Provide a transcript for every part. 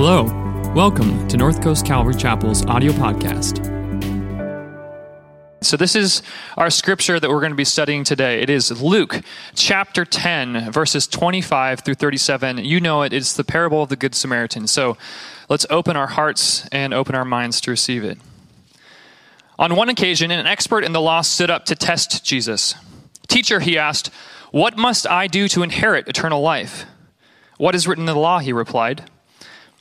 Hello, welcome to North Coast Calvary Chapel's audio podcast. So, this is our scripture that we're going to be studying today. It is Luke chapter 10, verses 25 through 37. You know it, it's the parable of the Good Samaritan. So, let's open our hearts and open our minds to receive it. On one occasion, an expert in the law stood up to test Jesus. Teacher, he asked, What must I do to inherit eternal life? What is written in the law? He replied.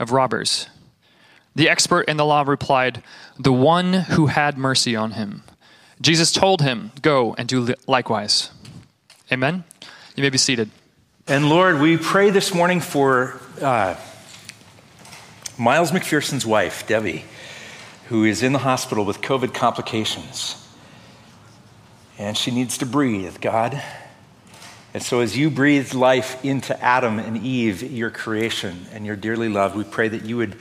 of robbers? The expert in the law replied, The one who had mercy on him. Jesus told him, Go and do likewise. Amen? You may be seated. And Lord, we pray this morning for uh, Miles McPherson's wife, Debbie, who is in the hospital with COVID complications. And she needs to breathe, God. And so, as you breathed life into Adam and Eve, your creation, and your dearly loved, we pray that you would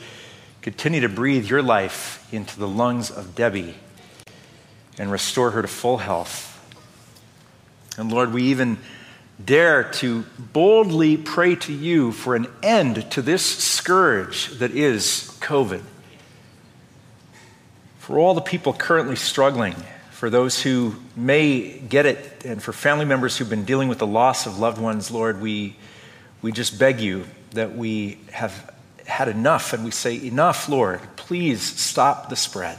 continue to breathe your life into the lungs of Debbie and restore her to full health. And Lord, we even dare to boldly pray to you for an end to this scourge that is COVID. For all the people currently struggling for those who may get it, and for family members who've been dealing with the loss of loved ones, Lord, we, we just beg you that we have had enough and we say, Enough, Lord, please stop the spread.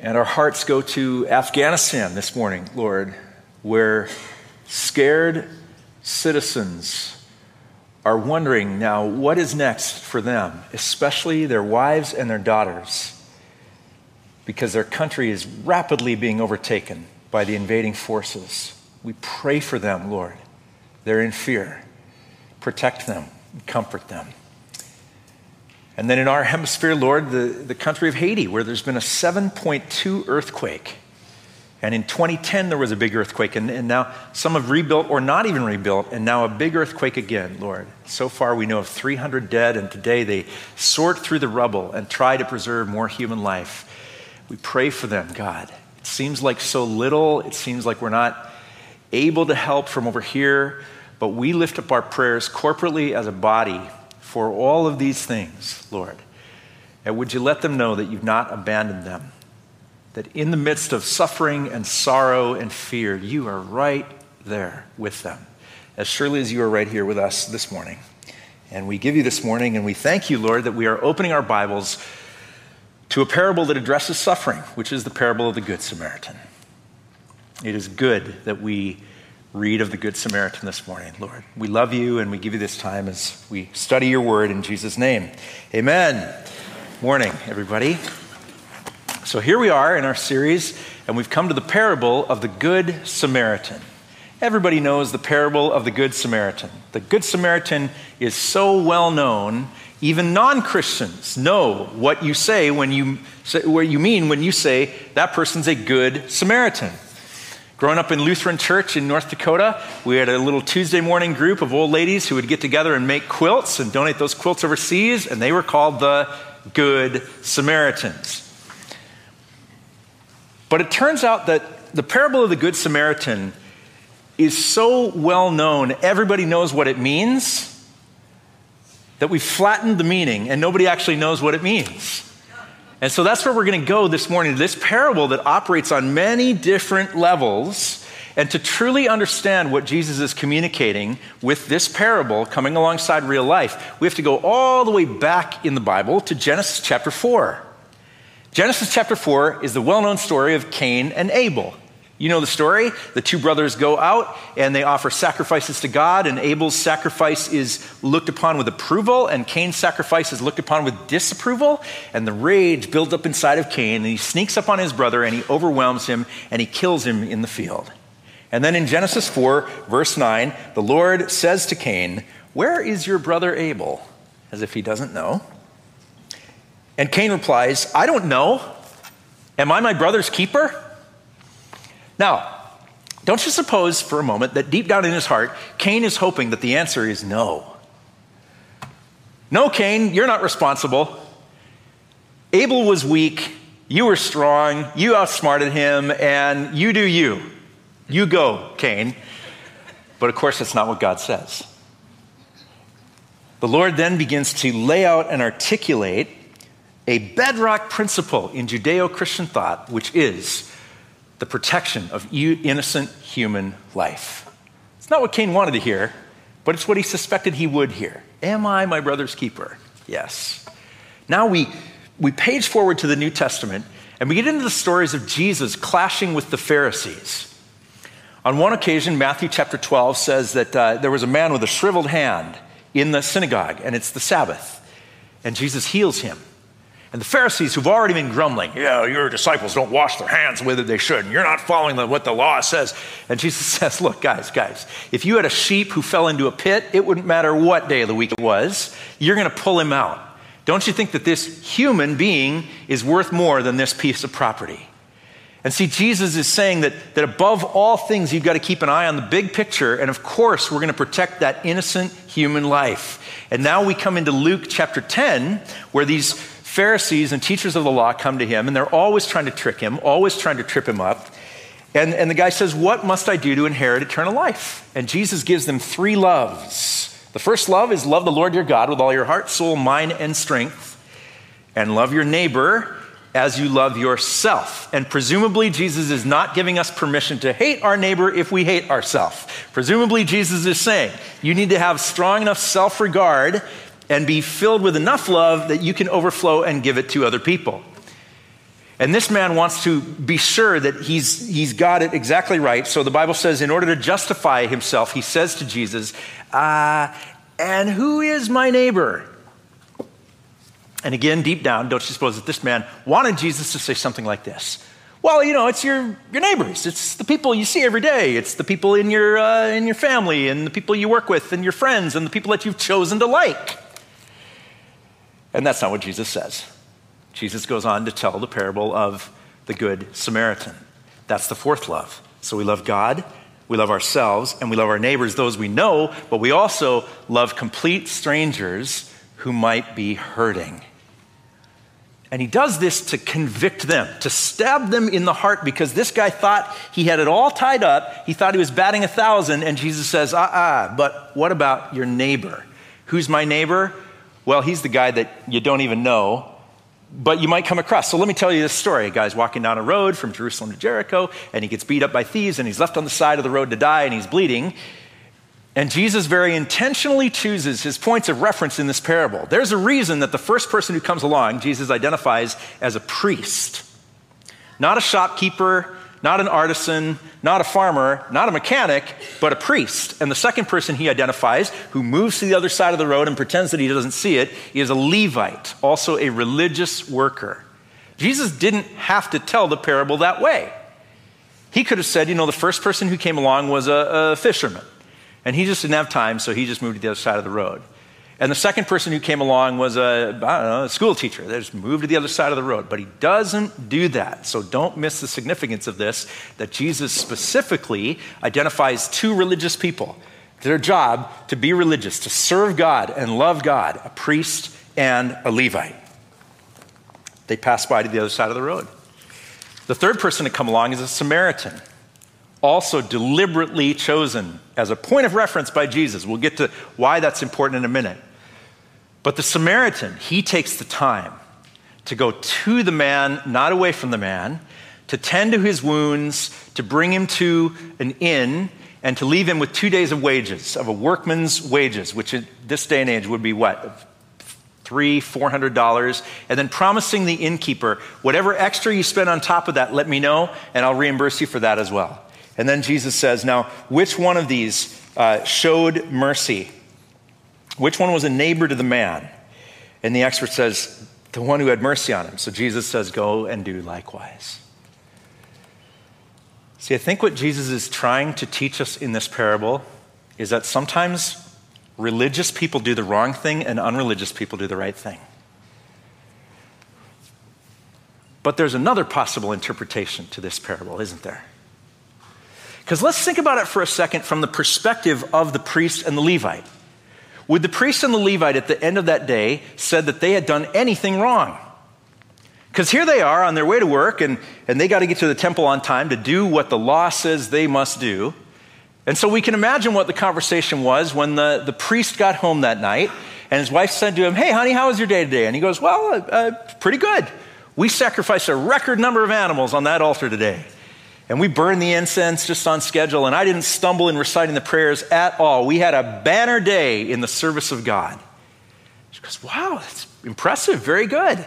And our hearts go to Afghanistan this morning, Lord, where scared citizens are wondering now what is next for them, especially their wives and their daughters because their country is rapidly being overtaken by the invading forces. We pray for them, Lord. They're in fear. Protect them, comfort them. And then in our hemisphere, Lord, the, the country of Haiti, where there's been a 7.2 earthquake. And in 2010, there was a big earthquake, and, and now some have rebuilt or not even rebuilt, and now a big earthquake again, Lord. So far, we know of 300 dead, and today they sort through the rubble and try to preserve more human life. We pray for them, God. It seems like so little, it seems like we're not able to help from over here, but we lift up our prayers corporately as a body for all of these things, Lord. And would you let them know that you've not abandoned them? That in the midst of suffering and sorrow and fear, you are right there with them, as surely as you are right here with us this morning. And we give you this morning, and we thank you, Lord, that we are opening our Bibles to a parable that addresses suffering, which is the parable of the Good Samaritan. It is good that we read of the Good Samaritan this morning, Lord. We love you and we give you this time as we study your word in Jesus' name. Amen. Morning, everybody. So here we are in our series, and we've come to the parable of the Good Samaritan. Everybody knows the parable of the Good Samaritan. The Good Samaritan is so well known even non Christians know what you say when you say, what you mean when you say that person's a good Samaritan. Growing up in Lutheran church in North Dakota, we had a little Tuesday morning group of old ladies who would get together and make quilts and donate those quilts overseas, and they were called the good Samaritans. But it turns out that the parable of the Good Samaritan is so well known, everybody knows what it means, that we've flattened the meaning and nobody actually knows what it means. And so that's where we're going to go this morning this parable that operates on many different levels. And to truly understand what Jesus is communicating with this parable coming alongside real life, we have to go all the way back in the Bible to Genesis chapter 4. Genesis chapter 4 is the well known story of Cain and Abel. You know the story. The two brothers go out and they offer sacrifices to God, and Abel's sacrifice is looked upon with approval, and Cain's sacrifice is looked upon with disapproval. And the rage builds up inside of Cain, and he sneaks up on his brother and he overwhelms him and he kills him in the field. And then in Genesis 4, verse 9, the Lord says to Cain, Where is your brother Abel? As if he doesn't know. And Cain replies, I don't know. Am I my brother's keeper? Now, don't you suppose for a moment that deep down in his heart, Cain is hoping that the answer is no. No, Cain, you're not responsible. Abel was weak, you were strong, you outsmarted him, and you do you. You go, Cain. But of course, that's not what God says. The Lord then begins to lay out and articulate a bedrock principle in Judeo Christian thought, which is the protection of innocent human life. It's not what Cain wanted to hear, but it's what he suspected he would hear. Am I my brother's keeper? Yes. Now we, we page forward to the New Testament and we get into the stories of Jesus clashing with the Pharisees. On one occasion, Matthew chapter 12 says that uh, there was a man with a shriveled hand in the synagogue, and it's the Sabbath, and Jesus heals him. And the Pharisees, who've already been grumbling, yeah, your disciples don't wash their hands whether they should, and you're not following what the law says. And Jesus says, Look, guys, guys, if you had a sheep who fell into a pit, it wouldn't matter what day of the week it was, you're going to pull him out. Don't you think that this human being is worth more than this piece of property? And see, Jesus is saying that, that above all things, you've got to keep an eye on the big picture. And of course, we're going to protect that innocent human life. And now we come into Luke chapter 10, where these Pharisees and teachers of the law come to him, and they're always trying to trick him, always trying to trip him up. And, and the guy says, What must I do to inherit eternal life? And Jesus gives them three loves. The first love is love the Lord your God with all your heart, soul, mind, and strength, and love your neighbor as you love yourself. And presumably, Jesus is not giving us permission to hate our neighbor if we hate ourselves. Presumably, Jesus is saying you need to have strong enough self regard and be filled with enough love that you can overflow and give it to other people. And this man wants to be sure that he's, he's got it exactly right. So the Bible says, in order to justify himself, he says to Jesus, uh, And who is my neighbor? And again, deep down, don't you suppose that this man wanted Jesus to say something like this? Well, you know, it's your, your neighbors. It's the people you see every day. It's the people in your, uh, in your family and the people you work with and your friends and the people that you've chosen to like. And that's not what Jesus says. Jesus goes on to tell the parable of the Good Samaritan. That's the fourth love. So we love God, we love ourselves, and we love our neighbors, those we know, but we also love complete strangers who might be hurting. And he does this to convict them, to stab them in the heart, because this guy thought he had it all tied up. He thought he was batting a thousand, and Jesus says, ah, ah, but what about your neighbor? Who's my neighbor? Well, he's the guy that you don't even know, but you might come across. So let me tell you this story. A guy's walking down a road from Jerusalem to Jericho, and he gets beat up by thieves, and he's left on the side of the road to die, and he's bleeding. And Jesus very intentionally chooses his points of reference in this parable. There's a reason that the first person who comes along, Jesus identifies as a priest, not a shopkeeper, not an artisan, not a farmer, not a mechanic, but a priest. And the second person he identifies, who moves to the other side of the road and pretends that he doesn't see it, is a Levite, also a religious worker. Jesus didn't have to tell the parable that way. He could have said, you know, the first person who came along was a, a fisherman, and he just didn't have time, so he just moved to the other side of the road. And the second person who came along was a, know, a school teacher. They just moved to the other side of the road. But he doesn't do that. So don't miss the significance of this that Jesus specifically identifies two religious people. Their job to be religious, to serve God and love God, a priest and a Levite. They pass by to the other side of the road. The third person to come along is a Samaritan, also deliberately chosen as a point of reference by Jesus. We'll get to why that's important in a minute. But the Samaritan, he takes the time to go to the man, not away from the man, to tend to his wounds, to bring him to an inn, and to leave him with two days of wages, of a workman's wages, which in this day and age would be what? Three, four hundred dollars, and then promising the innkeeper, whatever extra you spend on top of that, let me know, and I'll reimburse you for that as well. And then Jesus says, Now, which one of these uh, showed mercy? Which one was a neighbor to the man? And the expert says, The one who had mercy on him. So Jesus says, Go and do likewise. See, I think what Jesus is trying to teach us in this parable is that sometimes religious people do the wrong thing and unreligious people do the right thing. But there's another possible interpretation to this parable, isn't there? Because let's think about it for a second from the perspective of the priest and the Levite. Would the priest and the Levite at the end of that day said that they had done anything wrong? Because here they are on their way to work, and, and they got to get to the temple on time to do what the law says they must do. And so we can imagine what the conversation was when the, the priest got home that night, and his wife said to him, Hey, honey, how was your day today? And he goes, Well, uh, pretty good. We sacrificed a record number of animals on that altar today. And we burned the incense just on schedule, and I didn't stumble in reciting the prayers at all. We had a banner day in the service of God. She goes, Wow, that's impressive, very good.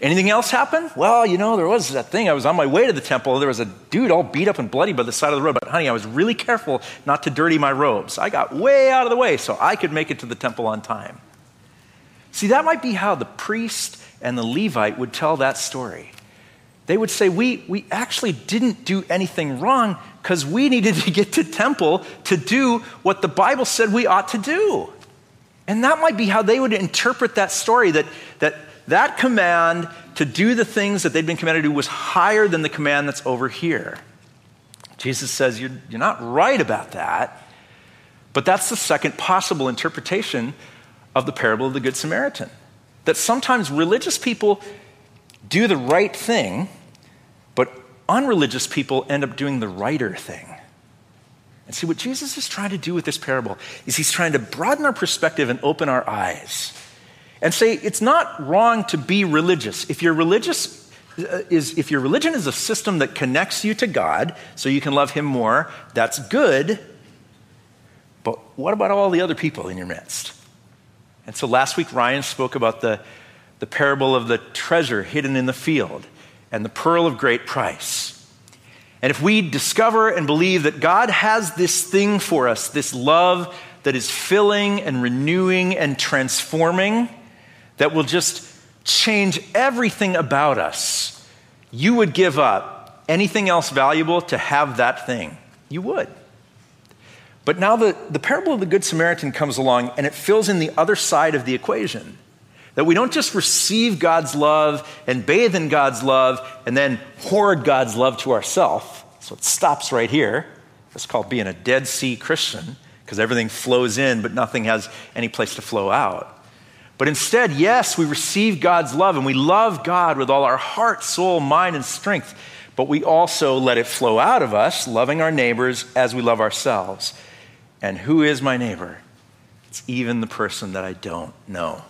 Anything else happen? Well, you know, there was that thing. I was on my way to the temple. There was a dude all beat up and bloody by the side of the road. But, honey, I was really careful not to dirty my robes. I got way out of the way so I could make it to the temple on time. See, that might be how the priest and the Levite would tell that story. They would say, We, we actually didn't do anything wrong because we needed to get to temple to do what the Bible said we ought to do. And that might be how they would interpret that story that, that that command to do the things that they'd been commanded to do was higher than the command that's over here. Jesus says, You're, you're not right about that. But that's the second possible interpretation of the parable of the Good Samaritan. That sometimes religious people do the right thing, unreligious people end up doing the writer thing. And see, what Jesus is trying to do with this parable is he's trying to broaden our perspective and open our eyes and say it's not wrong to be religious. If you're religious, uh, is if your religion is a system that connects you to God so you can love Him more, that's good. But what about all the other people in your midst? And so last week, Ryan spoke about the, the parable of the treasure hidden in the field and the pearl of great price. And if we discover and believe that God has this thing for us, this love that is filling and renewing and transforming, that will just change everything about us, you would give up anything else valuable to have that thing. You would. But now the, the parable of the Good Samaritan comes along and it fills in the other side of the equation. That we don't just receive God's love and bathe in God's love and then hoard God's love to ourselves. So it stops right here. It's called being a Dead Sea Christian because everything flows in, but nothing has any place to flow out. But instead, yes, we receive God's love and we love God with all our heart, soul, mind, and strength. But we also let it flow out of us, loving our neighbors as we love ourselves. And who is my neighbor? It's even the person that I don't know.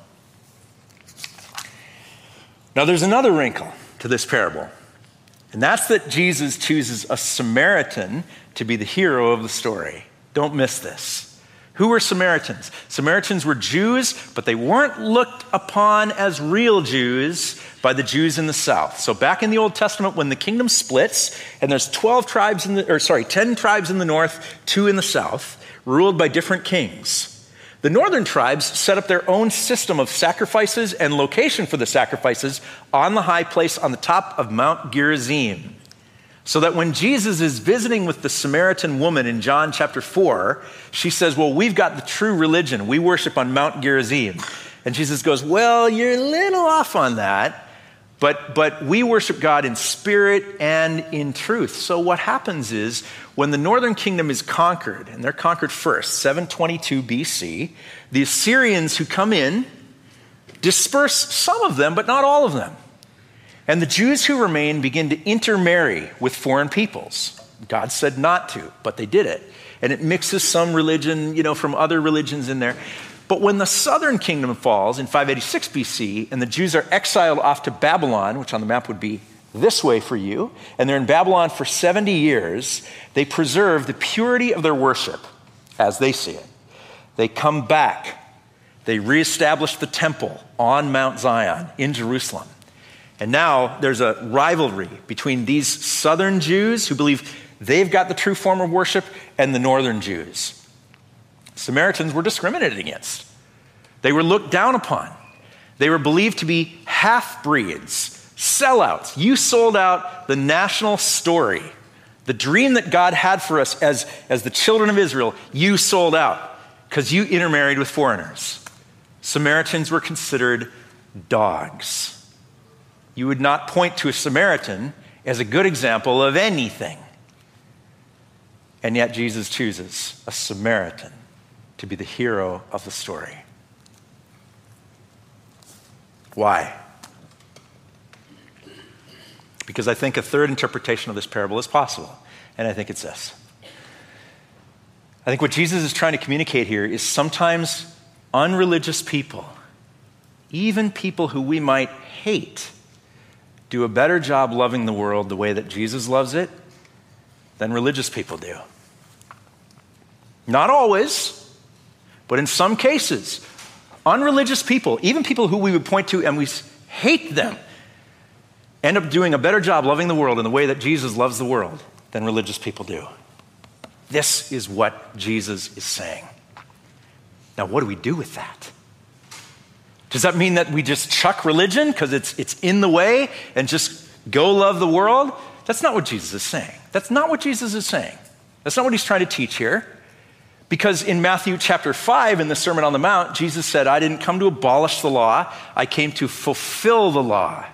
Now, there's another wrinkle to this parable, and that's that Jesus chooses a Samaritan to be the hero of the story. Don't miss this. Who were Samaritans? Samaritans were Jews, but they weren't looked upon as real Jews by the Jews in the south. So back in the Old Testament when the kingdom splits and there's 12 tribes in the or sorry, 10 tribes in the north, 2 in the south, ruled by different kings. The northern tribes set up their own system of sacrifices and location for the sacrifices on the high place on the top of Mount Gerizim. So that when Jesus is visiting with the Samaritan woman in John chapter 4, she says, Well, we've got the true religion. We worship on Mount Gerizim. And Jesus goes, Well, you're a little off on that, but, but we worship God in spirit and in truth. So what happens is when the northern kingdom is conquered, and they're conquered first, 722 BC, the Assyrians who come in disperse some of them, but not all of them. And the Jews who remain begin to intermarry with foreign peoples. God said not to, but they did it. And it mixes some religion, you know, from other religions in there. But when the southern kingdom falls in 586 BC and the Jews are exiled off to Babylon, which on the map would be this way for you, and they're in Babylon for 70 years, they preserve the purity of their worship as they see it. They come back. They reestablish the temple on Mount Zion in Jerusalem. And now there's a rivalry between these southern Jews who believe they've got the true form of worship and the northern Jews. Samaritans were discriminated against, they were looked down upon. They were believed to be half breeds, sellouts. You sold out the national story, the dream that God had for us as, as the children of Israel. You sold out because you intermarried with foreigners. Samaritans were considered dogs. You would not point to a Samaritan as a good example of anything. And yet, Jesus chooses a Samaritan to be the hero of the story. Why? Because I think a third interpretation of this parable is possible, and I think it's this. I think what Jesus is trying to communicate here is sometimes unreligious people, even people who we might hate, do a better job loving the world the way that Jesus loves it than religious people do. Not always, but in some cases, unreligious people, even people who we would point to and we hate them, end up doing a better job loving the world in the way that Jesus loves the world than religious people do. This is what Jesus is saying. Now, what do we do with that? Does that mean that we just chuck religion because it's, it's in the way and just go love the world? That's not what Jesus is saying. That's not what Jesus is saying. That's not what he's trying to teach here. Because in Matthew chapter 5, in the Sermon on the Mount, Jesus said, I didn't come to abolish the law, I came to fulfill the law.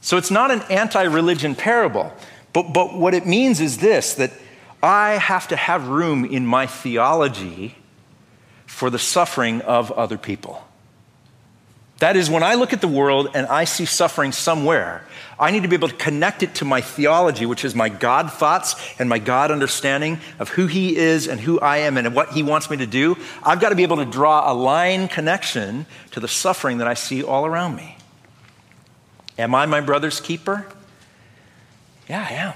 So it's not an anti religion parable. But, but what it means is this that I have to have room in my theology for the suffering of other people. That is, when I look at the world and I see suffering somewhere, I need to be able to connect it to my theology, which is my God thoughts and my God understanding of who He is and who I am and what He wants me to do. I've got to be able to draw a line connection to the suffering that I see all around me. Am I my brother's keeper? Yeah, I am.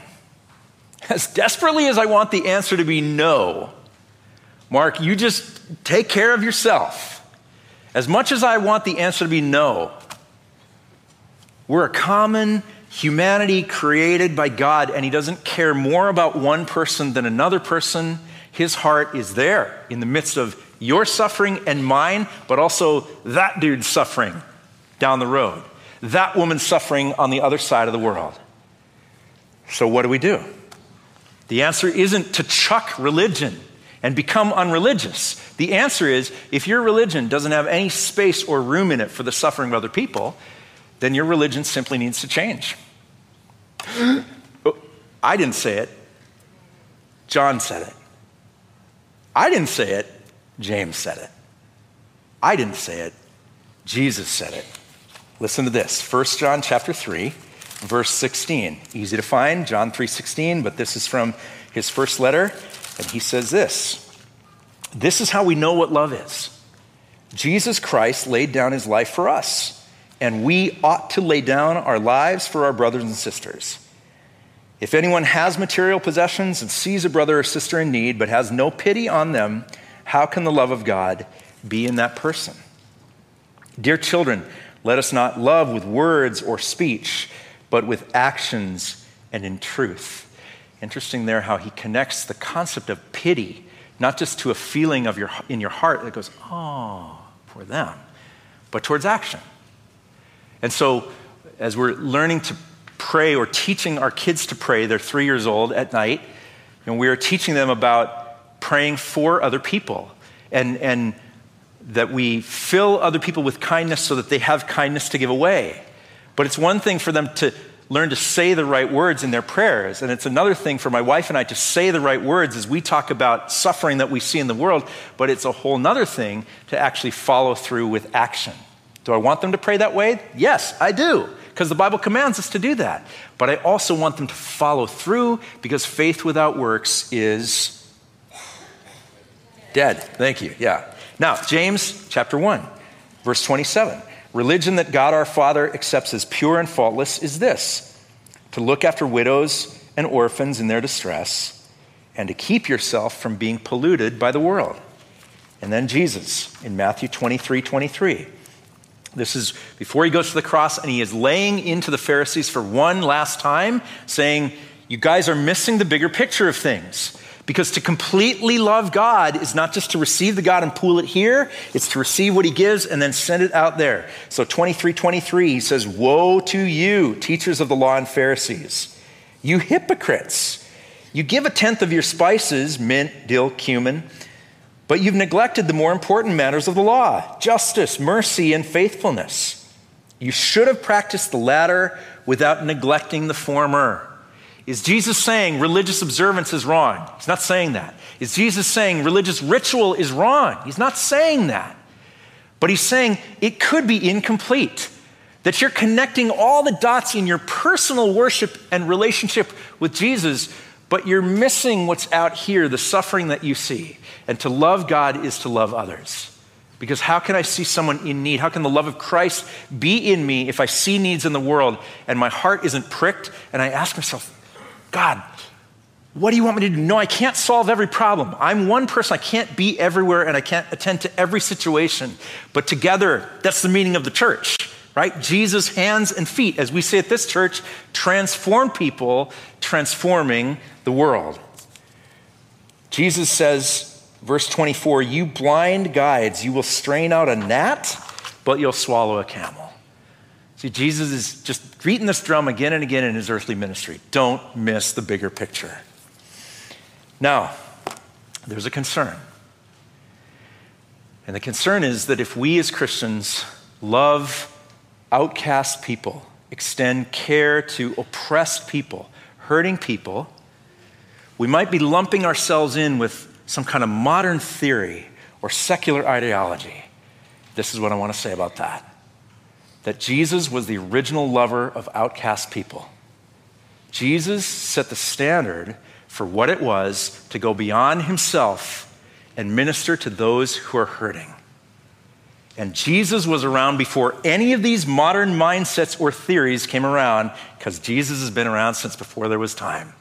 As desperately as I want the answer to be no, Mark, you just take care of yourself. As much as I want the answer to be no, we're a common humanity created by God, and He doesn't care more about one person than another person. His heart is there in the midst of your suffering and mine, but also that dude's suffering down the road, that woman's suffering on the other side of the world. So, what do we do? The answer isn't to chuck religion and become unreligious? The answer is if your religion doesn't have any space or room in it for the suffering of other people, then your religion simply needs to change. I didn't say it. John said it. I didn't say it. James said it. I didn't say it. Jesus said it. Listen to this. 1 John chapter 3, verse 16. Easy to find, John 3:16, but this is from his first letter and he says this This is how we know what love is. Jesus Christ laid down his life for us, and we ought to lay down our lives for our brothers and sisters. If anyone has material possessions and sees a brother or sister in need but has no pity on them, how can the love of God be in that person? Dear children, let us not love with words or speech, but with actions and in truth. Interesting there how he connects the concept of pity, not just to a feeling of your, in your heart that goes, oh, for them, but towards action. And so, as we're learning to pray or teaching our kids to pray, they're three years old at night, and we are teaching them about praying for other people and, and that we fill other people with kindness so that they have kindness to give away. But it's one thing for them to learn to say the right words in their prayers. And it's another thing for my wife and I to say the right words as we talk about suffering that we see in the world, but it's a whole other thing to actually follow through with action. Do I want them to pray that way? Yes, I do, because the Bible commands us to do that. But I also want them to follow through because faith without works is dead. Thank you. Yeah. Now, James chapter 1, verse 27. Religion that God our Father accepts as pure and faultless is this to look after widows and orphans in their distress, and to keep yourself from being polluted by the world. And then Jesus in Matthew 23 23. This is before he goes to the cross and he is laying into the Pharisees for one last time, saying, You guys are missing the bigger picture of things. Because to completely love God is not just to receive the God and pool it here, it's to receive what he gives and then send it out there. So 23 23, he says, Woe to you, teachers of the law and Pharisees, you hypocrites! You give a tenth of your spices, mint, dill, cumin, but you've neglected the more important matters of the law justice, mercy, and faithfulness. You should have practiced the latter without neglecting the former. Is Jesus saying religious observance is wrong? He's not saying that. Is Jesus saying religious ritual is wrong? He's not saying that. But he's saying it could be incomplete. That you're connecting all the dots in your personal worship and relationship with Jesus, but you're missing what's out here, the suffering that you see. And to love God is to love others. Because how can I see someone in need? How can the love of Christ be in me if I see needs in the world and my heart isn't pricked and I ask myself, God, what do you want me to do? No, I can't solve every problem. I'm one person. I can't be everywhere and I can't attend to every situation. But together, that's the meaning of the church, right? Jesus' hands and feet, as we say at this church, transform people, transforming the world. Jesus says, verse 24, You blind guides, you will strain out a gnat, but you'll swallow a camel. See, Jesus is just beating this drum again and again in his earthly ministry. Don't miss the bigger picture. Now, there's a concern. And the concern is that if we as Christians love outcast people, extend care to oppressed people, hurting people, we might be lumping ourselves in with some kind of modern theory or secular ideology. This is what I want to say about that that Jesus was the original lover of outcast people. Jesus set the standard for what it was to go beyond himself and minister to those who are hurting. And Jesus was around before any of these modern mindsets or theories came around, because Jesus has been around since before there was time.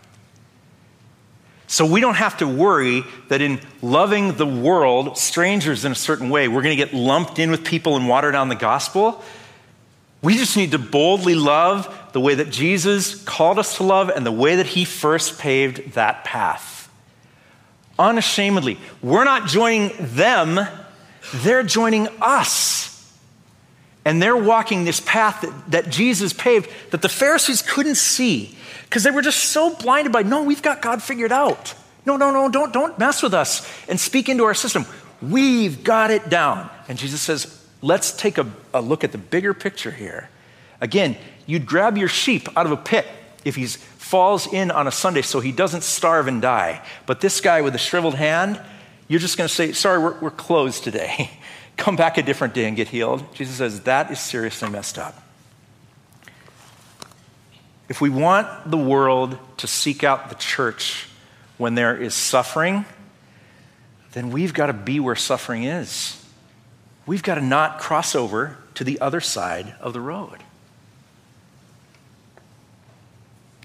So we don't have to worry that in loving the world, strangers in a certain way, we're going to get lumped in with people and water down the gospel. We just need to boldly love the way that Jesus called us to love and the way that he first paved that path. Unashamedly. We're not joining them, they're joining us. And they're walking this path that, that Jesus paved that the Pharisees couldn't see because they were just so blinded by, no, we've got God figured out. No, no, no, don't, don't mess with us and speak into our system. We've got it down. And Jesus says, let's take a, a look at the bigger picture here. Again, you'd grab your sheep out of a pit if he falls in on a Sunday so he doesn't starve and die. But this guy with a shriveled hand, you're just going to say, Sorry, we're, we're closed today. Come back a different day and get healed. Jesus says, That is seriously messed up. If we want the world to seek out the church when there is suffering, then we've got to be where suffering is we've got to not cross over to the other side of the road.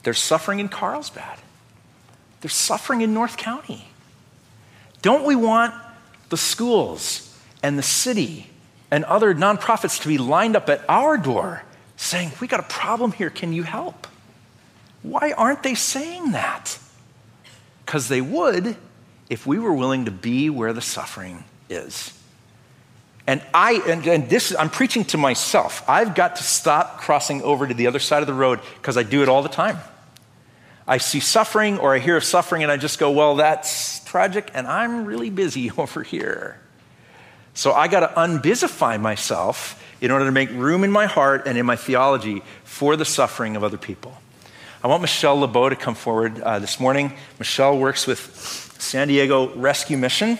There's suffering in Carlsbad. There's suffering in North County. Don't we want the schools and the city and other nonprofits to be lined up at our door saying, We got a problem here, can you help? Why aren't they saying that? Because they would if we were willing to be where the suffering is. And I, and, and this, I'm preaching to myself. I've got to stop crossing over to the other side of the road because I do it all the time. I see suffering or I hear of suffering and I just go, well, that's tragic and I'm really busy over here. So I got to unbusify myself in order to make room in my heart and in my theology for the suffering of other people. I want Michelle LeBeau to come forward uh, this morning. Michelle works with San Diego Rescue Mission.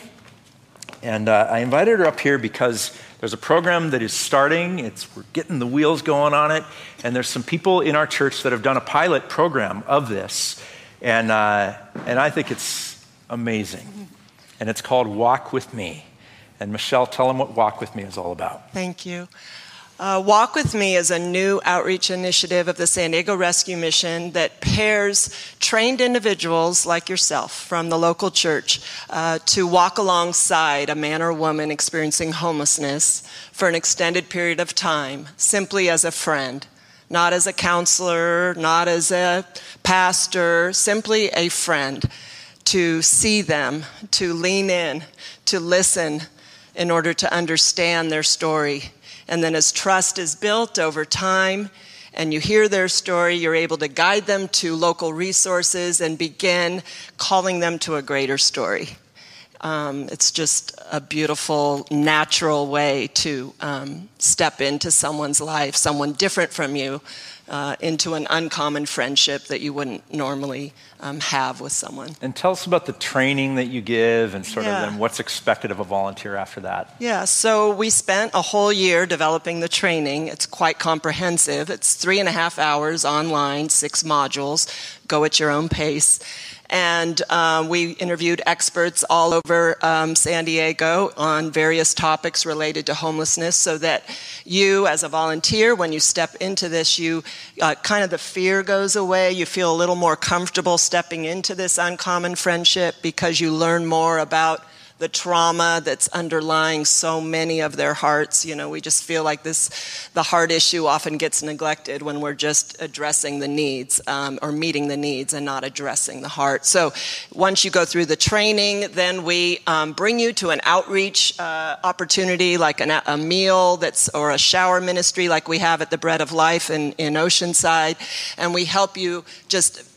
And uh, I invited her up here because There's a program that is starting. It's, we're getting the wheels going on it. And there's some people in our church that have done a pilot program of this. And, uh, and I think it's amazing. And it's called Walk With Me. And Michelle, tell them what Walk With Me is all about. Thank you. Uh, Walk With Me is a new outreach initiative of the San Diego Rescue Mission that pairs trained individuals like yourself from the local church uh, to walk alongside a man or woman experiencing homelessness for an extended period of time, simply as a friend, not as a counselor, not as a pastor, simply a friend, to see them, to lean in, to listen in order to understand their story and then as trust is built over time and you hear their story, you're able to guide them to local resources and begin calling them to a greater story. Um, it's just a beautiful, natural way to um, step into someone's life, someone different from you, uh, into an uncommon friendship that you wouldn't normally um, have with someone. And tell us about the training that you give and sort Yeah. of then what's expected of a volunteer after that. Yeah, so we spent a whole year developing the training. It's quite comprehensive. It's three and a half hours online, six modules. Go at your own pace. And um, we interviewed experts all over um, San Diego on various topics related to homelessness so that you, as a volunteer, when you step into this, you uh, kind of the fear goes away. You feel a little more comfortable stepping into this uncommon friendship because you learn more about the trauma that's underlying so many of their hearts. You know, we just feel like this, the heart issue often gets neglected when we're just addressing the needs um, or meeting the needs and not addressing the heart. So once you go through the training, then we um, bring you to an outreach uh, opportunity like an, a meal that's or a shower ministry like we have at the Bread of Life in, in Oceanside, and we help you just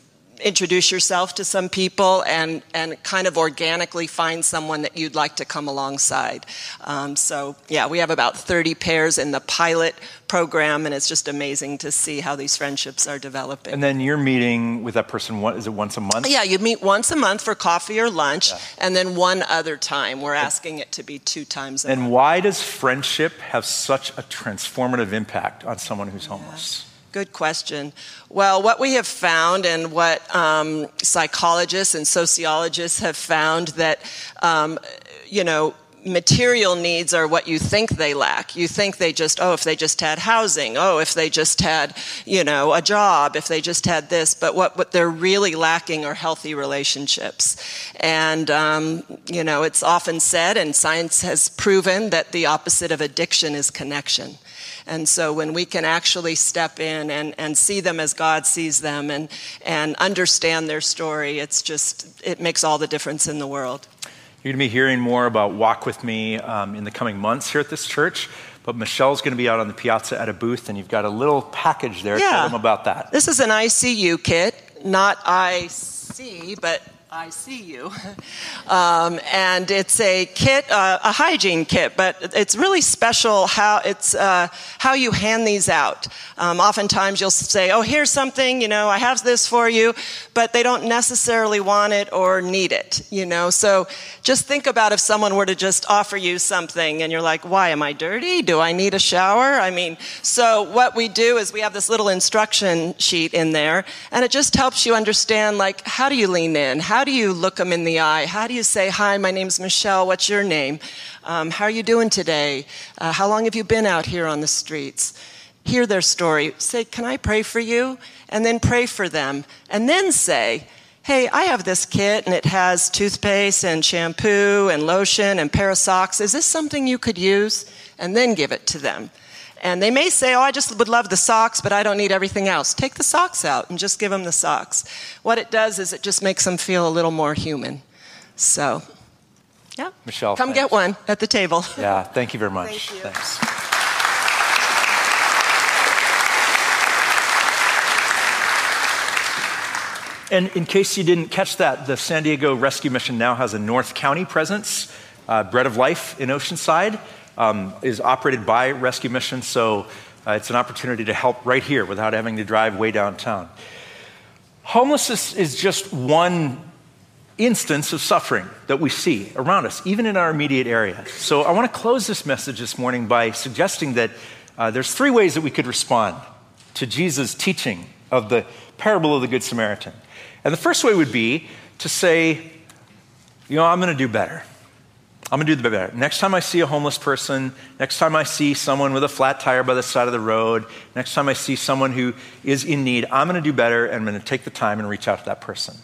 introduce yourself to some people and, and kind of organically find someone that you'd like to come alongside. Um, so, yeah, we have about 30 pairs in the pilot program, and it's just amazing to see how these friendships are developing. And then you're meeting with that person, what, is it once a month? yeah, you meet once a month for coffee or lunch, and then one other time. We're asking it to be two times a month. And why does friendship have such a transformative impact on someone who's homeless? Good question. Well, what we have found, and what um, psychologists and sociologists have found, that um, you know, material needs are what you think they lack. You think they just, oh, if they just had housing, oh, if they just had, you know, a job, if they just had this. But what, what they're really lacking are healthy relationships. And, um, you know, it's often said, and science has proven, that the opposite of addiction is connection. And so when we can actually step in and, and see them as God sees them and, and understand their story, it's just, it makes all the difference in the world. You're going to be hearing more about Walk With Me um, in the coming months here at this church. But Michelle's going to be out on the piazza at a booth, and you've got a little package there. Tell them about that. This is an ICU kit, not IC, but I see you. Um, and it's a kit, uh, a hygiene kit, but it's really special how it's uh, how you hand these out. Um, oftentimes you'll say, "Oh, here's something," you know, "I have this for you," but they don't necessarily want it or need it, you know. So just think about if someone were to just offer you something, and you're like, "Why am I dirty? Do I need a shower?" I mean, so what we do is we have this little instruction sheet in there, and it just helps you understand, like, how do you lean in? How do you look them in the eye? How do you say, Hi, my name's Michelle. What's your name? Um, how are you doing today? Uh, how long have you been out here on the streets? Hear their story. Say, Can I pray for you? And then pray for them. And then say, Hey, I have this kit and it has toothpaste and shampoo and lotion and pair of socks. Is this something you could use? And then give it to them. And they may say, Oh, I just would love the socks, but I don't need everything else. Take the socks out and just give them the socks. What it does is it just makes them feel a little more human. So, yeah. Michelle, Come thanks. get one at the table. Yeah, thank you very much. Thank you. Thanks. And in case you didn't catch that, the San Diego Rescue Mission now has a North County presence. Uh, Bread of Life in Oceanside um, is operated by Rescue Mission, so uh, it's an opportunity to help right here without having to drive way downtown. Homelessness is just one instance of suffering that we see around us, even in our immediate area. So I want to close this message this morning by suggesting that uh, there's three ways that we could respond to Jesus' teaching of the parable of the Good Samaritan. And the first way would be to say, you know, I'm going to do better. I'm to do the better. Next time I see a homeless person, next time I see someone with a flat tire by the side of the road, next time I see someone who is in need, I'm to do better and I'm to take the time and reach out to that person.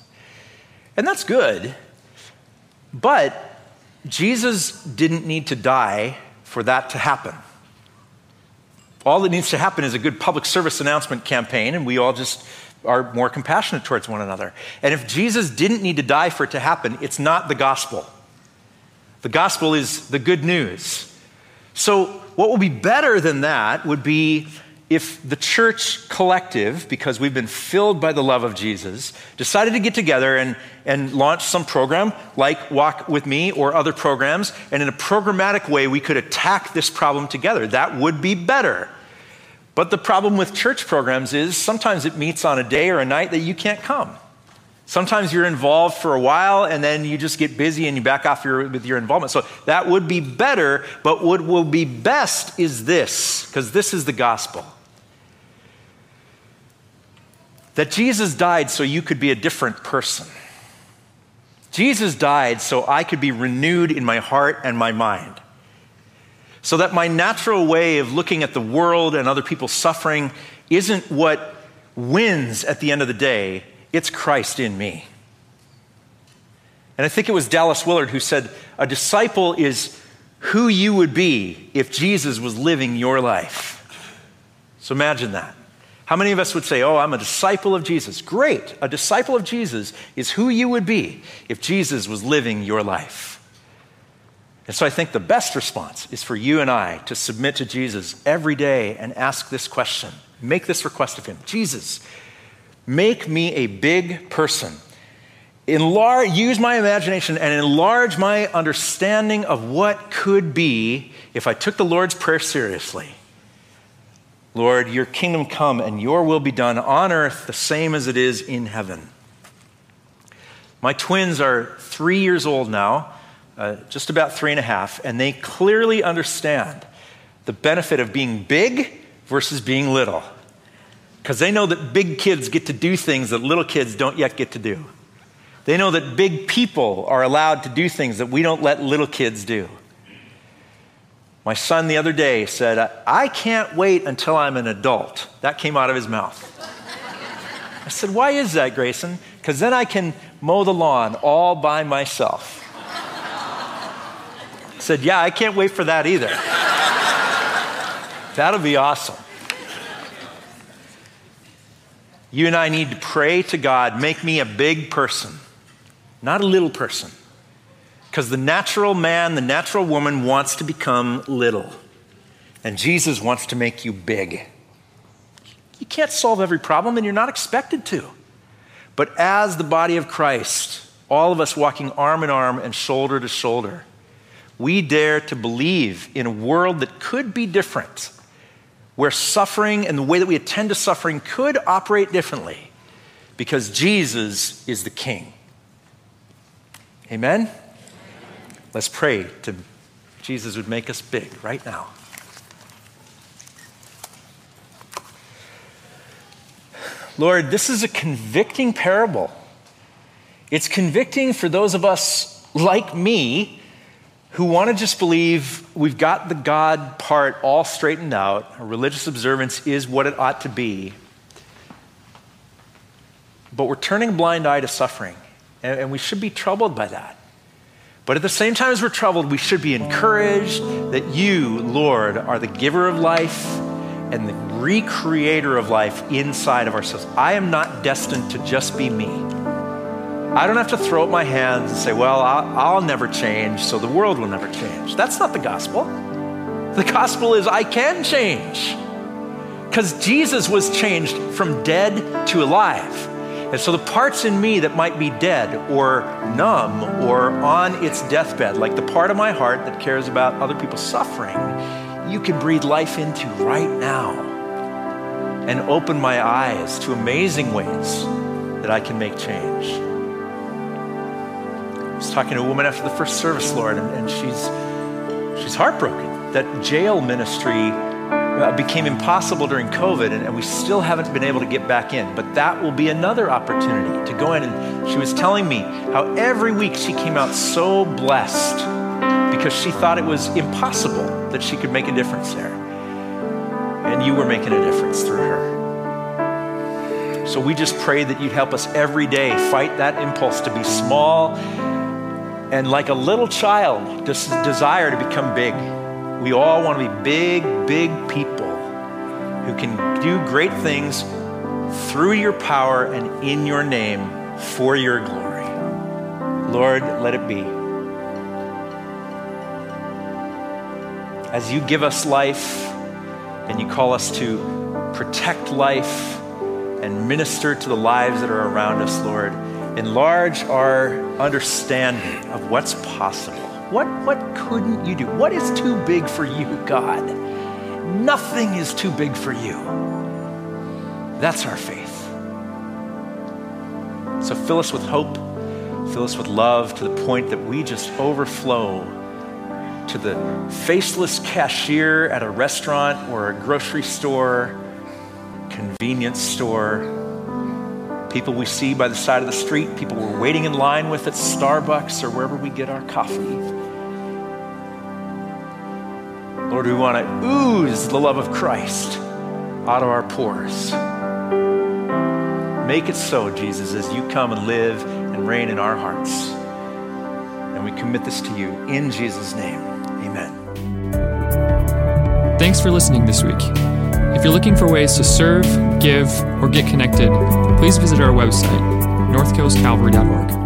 And that's good. But Jesus didn't need to die for that to happen. All that needs to happen is a good public service announcement campaign, and we all just are more compassionate towards one another. And if Jesus didn't need to die for it to happen, it's not the gospel. The gospel is the good news. So, what would be better than that would be if the church collective, because we've been filled by the love of Jesus, decided to get together and, and launch some program like Walk With Me or other programs, and in a programmatic way, we could attack this problem together. That would be better. But the problem with church programs is sometimes it meets on a day or a night that you can't come. Sometimes you're involved for a while and then you just get busy and you back off your, with your involvement. So that would be better, but what will be best is this, because this is the gospel. That Jesus died so you could be a different person. Jesus died so I could be renewed in my heart and my mind. So that my natural way of looking at the world and other people's suffering isn't what wins at the end of the day, it's Christ in me. And I think it was Dallas Willard who said, A disciple is who you would be if Jesus was living your life. So imagine that. How many of us would say, Oh, I'm a disciple of Jesus? Great. A disciple of Jesus is who you would be if Jesus was living your life. And so I think the best response is for you and I to submit to Jesus every day and ask this question. Make this request of him Jesus, Make me a big person. Use my imagination and enlarge my understanding of what could be if I took the Lord's Prayer seriously. Lord, your kingdom come and your will be done on earth the same as it is in heaven. My twins are three years old now, uh, just about three and a half, and they clearly understand the benefit of being big versus being little because they know that big kids get to do things that little kids don't yet get to do. They know that big people are allowed to do things that we don't let little kids do. My son the other day said, I can't wait until I'm an adult. That came out of his mouth. I said, Why is that, Grayson? Because then I can mow the lawn all by myself. I said, Yeah, I can't wait for that either. That'll be awesome. You and I need to pray to God, make me a big person, not a little person. Because the natural man, the natural woman wants to become little. And Jesus wants to make you big. You can't solve every problem, and you're not expected to. But as the body of Christ, all of us walking arm in arm and shoulder to shoulder, we dare to believe in a world that could be different where suffering and the way that we attend to suffering could operate differently because Jesus is the King. Amen? Let's pray to Jesus would make us big right now. Lord, this is a convicting parable. It's convicting for those of us like me who want to just believe we've got the God part all straightened out, religious observance is what it ought to be, but we're turning a blind eye to suffering, and, and we should be troubled by that. But at the same time as we're troubled, we should be encouraged that you, Lord, are the giver of life and the recreator of life inside of ourselves. I am not destined to just be me. I don't have to throw up my hands and say, well, I'll, I'll never change, so the world will never change. That's not the gospel. The gospel is I can change. Because Jesus was changed from dead to alive. And so the parts in me that might be dead or numb or on its deathbed, like the part of my heart that cares about other people's suffering, you can breathe life into right now and open my eyes to amazing ways that I can make change. Was talking to a woman after the first service, Lord, and, and she's, she's heartbroken that jail ministry uh, became impossible during COVID, and, and, we still haven't been able to get back in. But that will be another opportunity to go in. And she was telling me how every week she came out so blessed because she thought it was impossible that she could make a difference there. And you were making a difference through her. So we just pray that you'd help us every day fight that impulse to be small and like a little child, just desire to become big. We all want to be big, big people who can do great things through your power and in your name for your glory. Lord, let it be. As you give us life and you call us to protect life and minister to the lives that are around us, Lord, enlarge our understanding of what's possible what, what couldn't you do? What is too big for you, God? Nothing is too big for you. That's our faith. So fill us with hope, fill us with love to the point that we just overflow to the faceless cashier at a restaurant or a grocery store, convenience store, people we see by the side of the street, people we're waiting in line with at Starbucks or wherever we get our coffee. Lord, we want to ooze the love of Christ out of our pores. Make it so, Jesus, as you come and live and reign in our hearts. And we commit this to you in Jesus' name. Amen. Thanks for listening this week. If you're looking for ways to serve, give, or get connected, please visit our website, northcoastcalvary.org.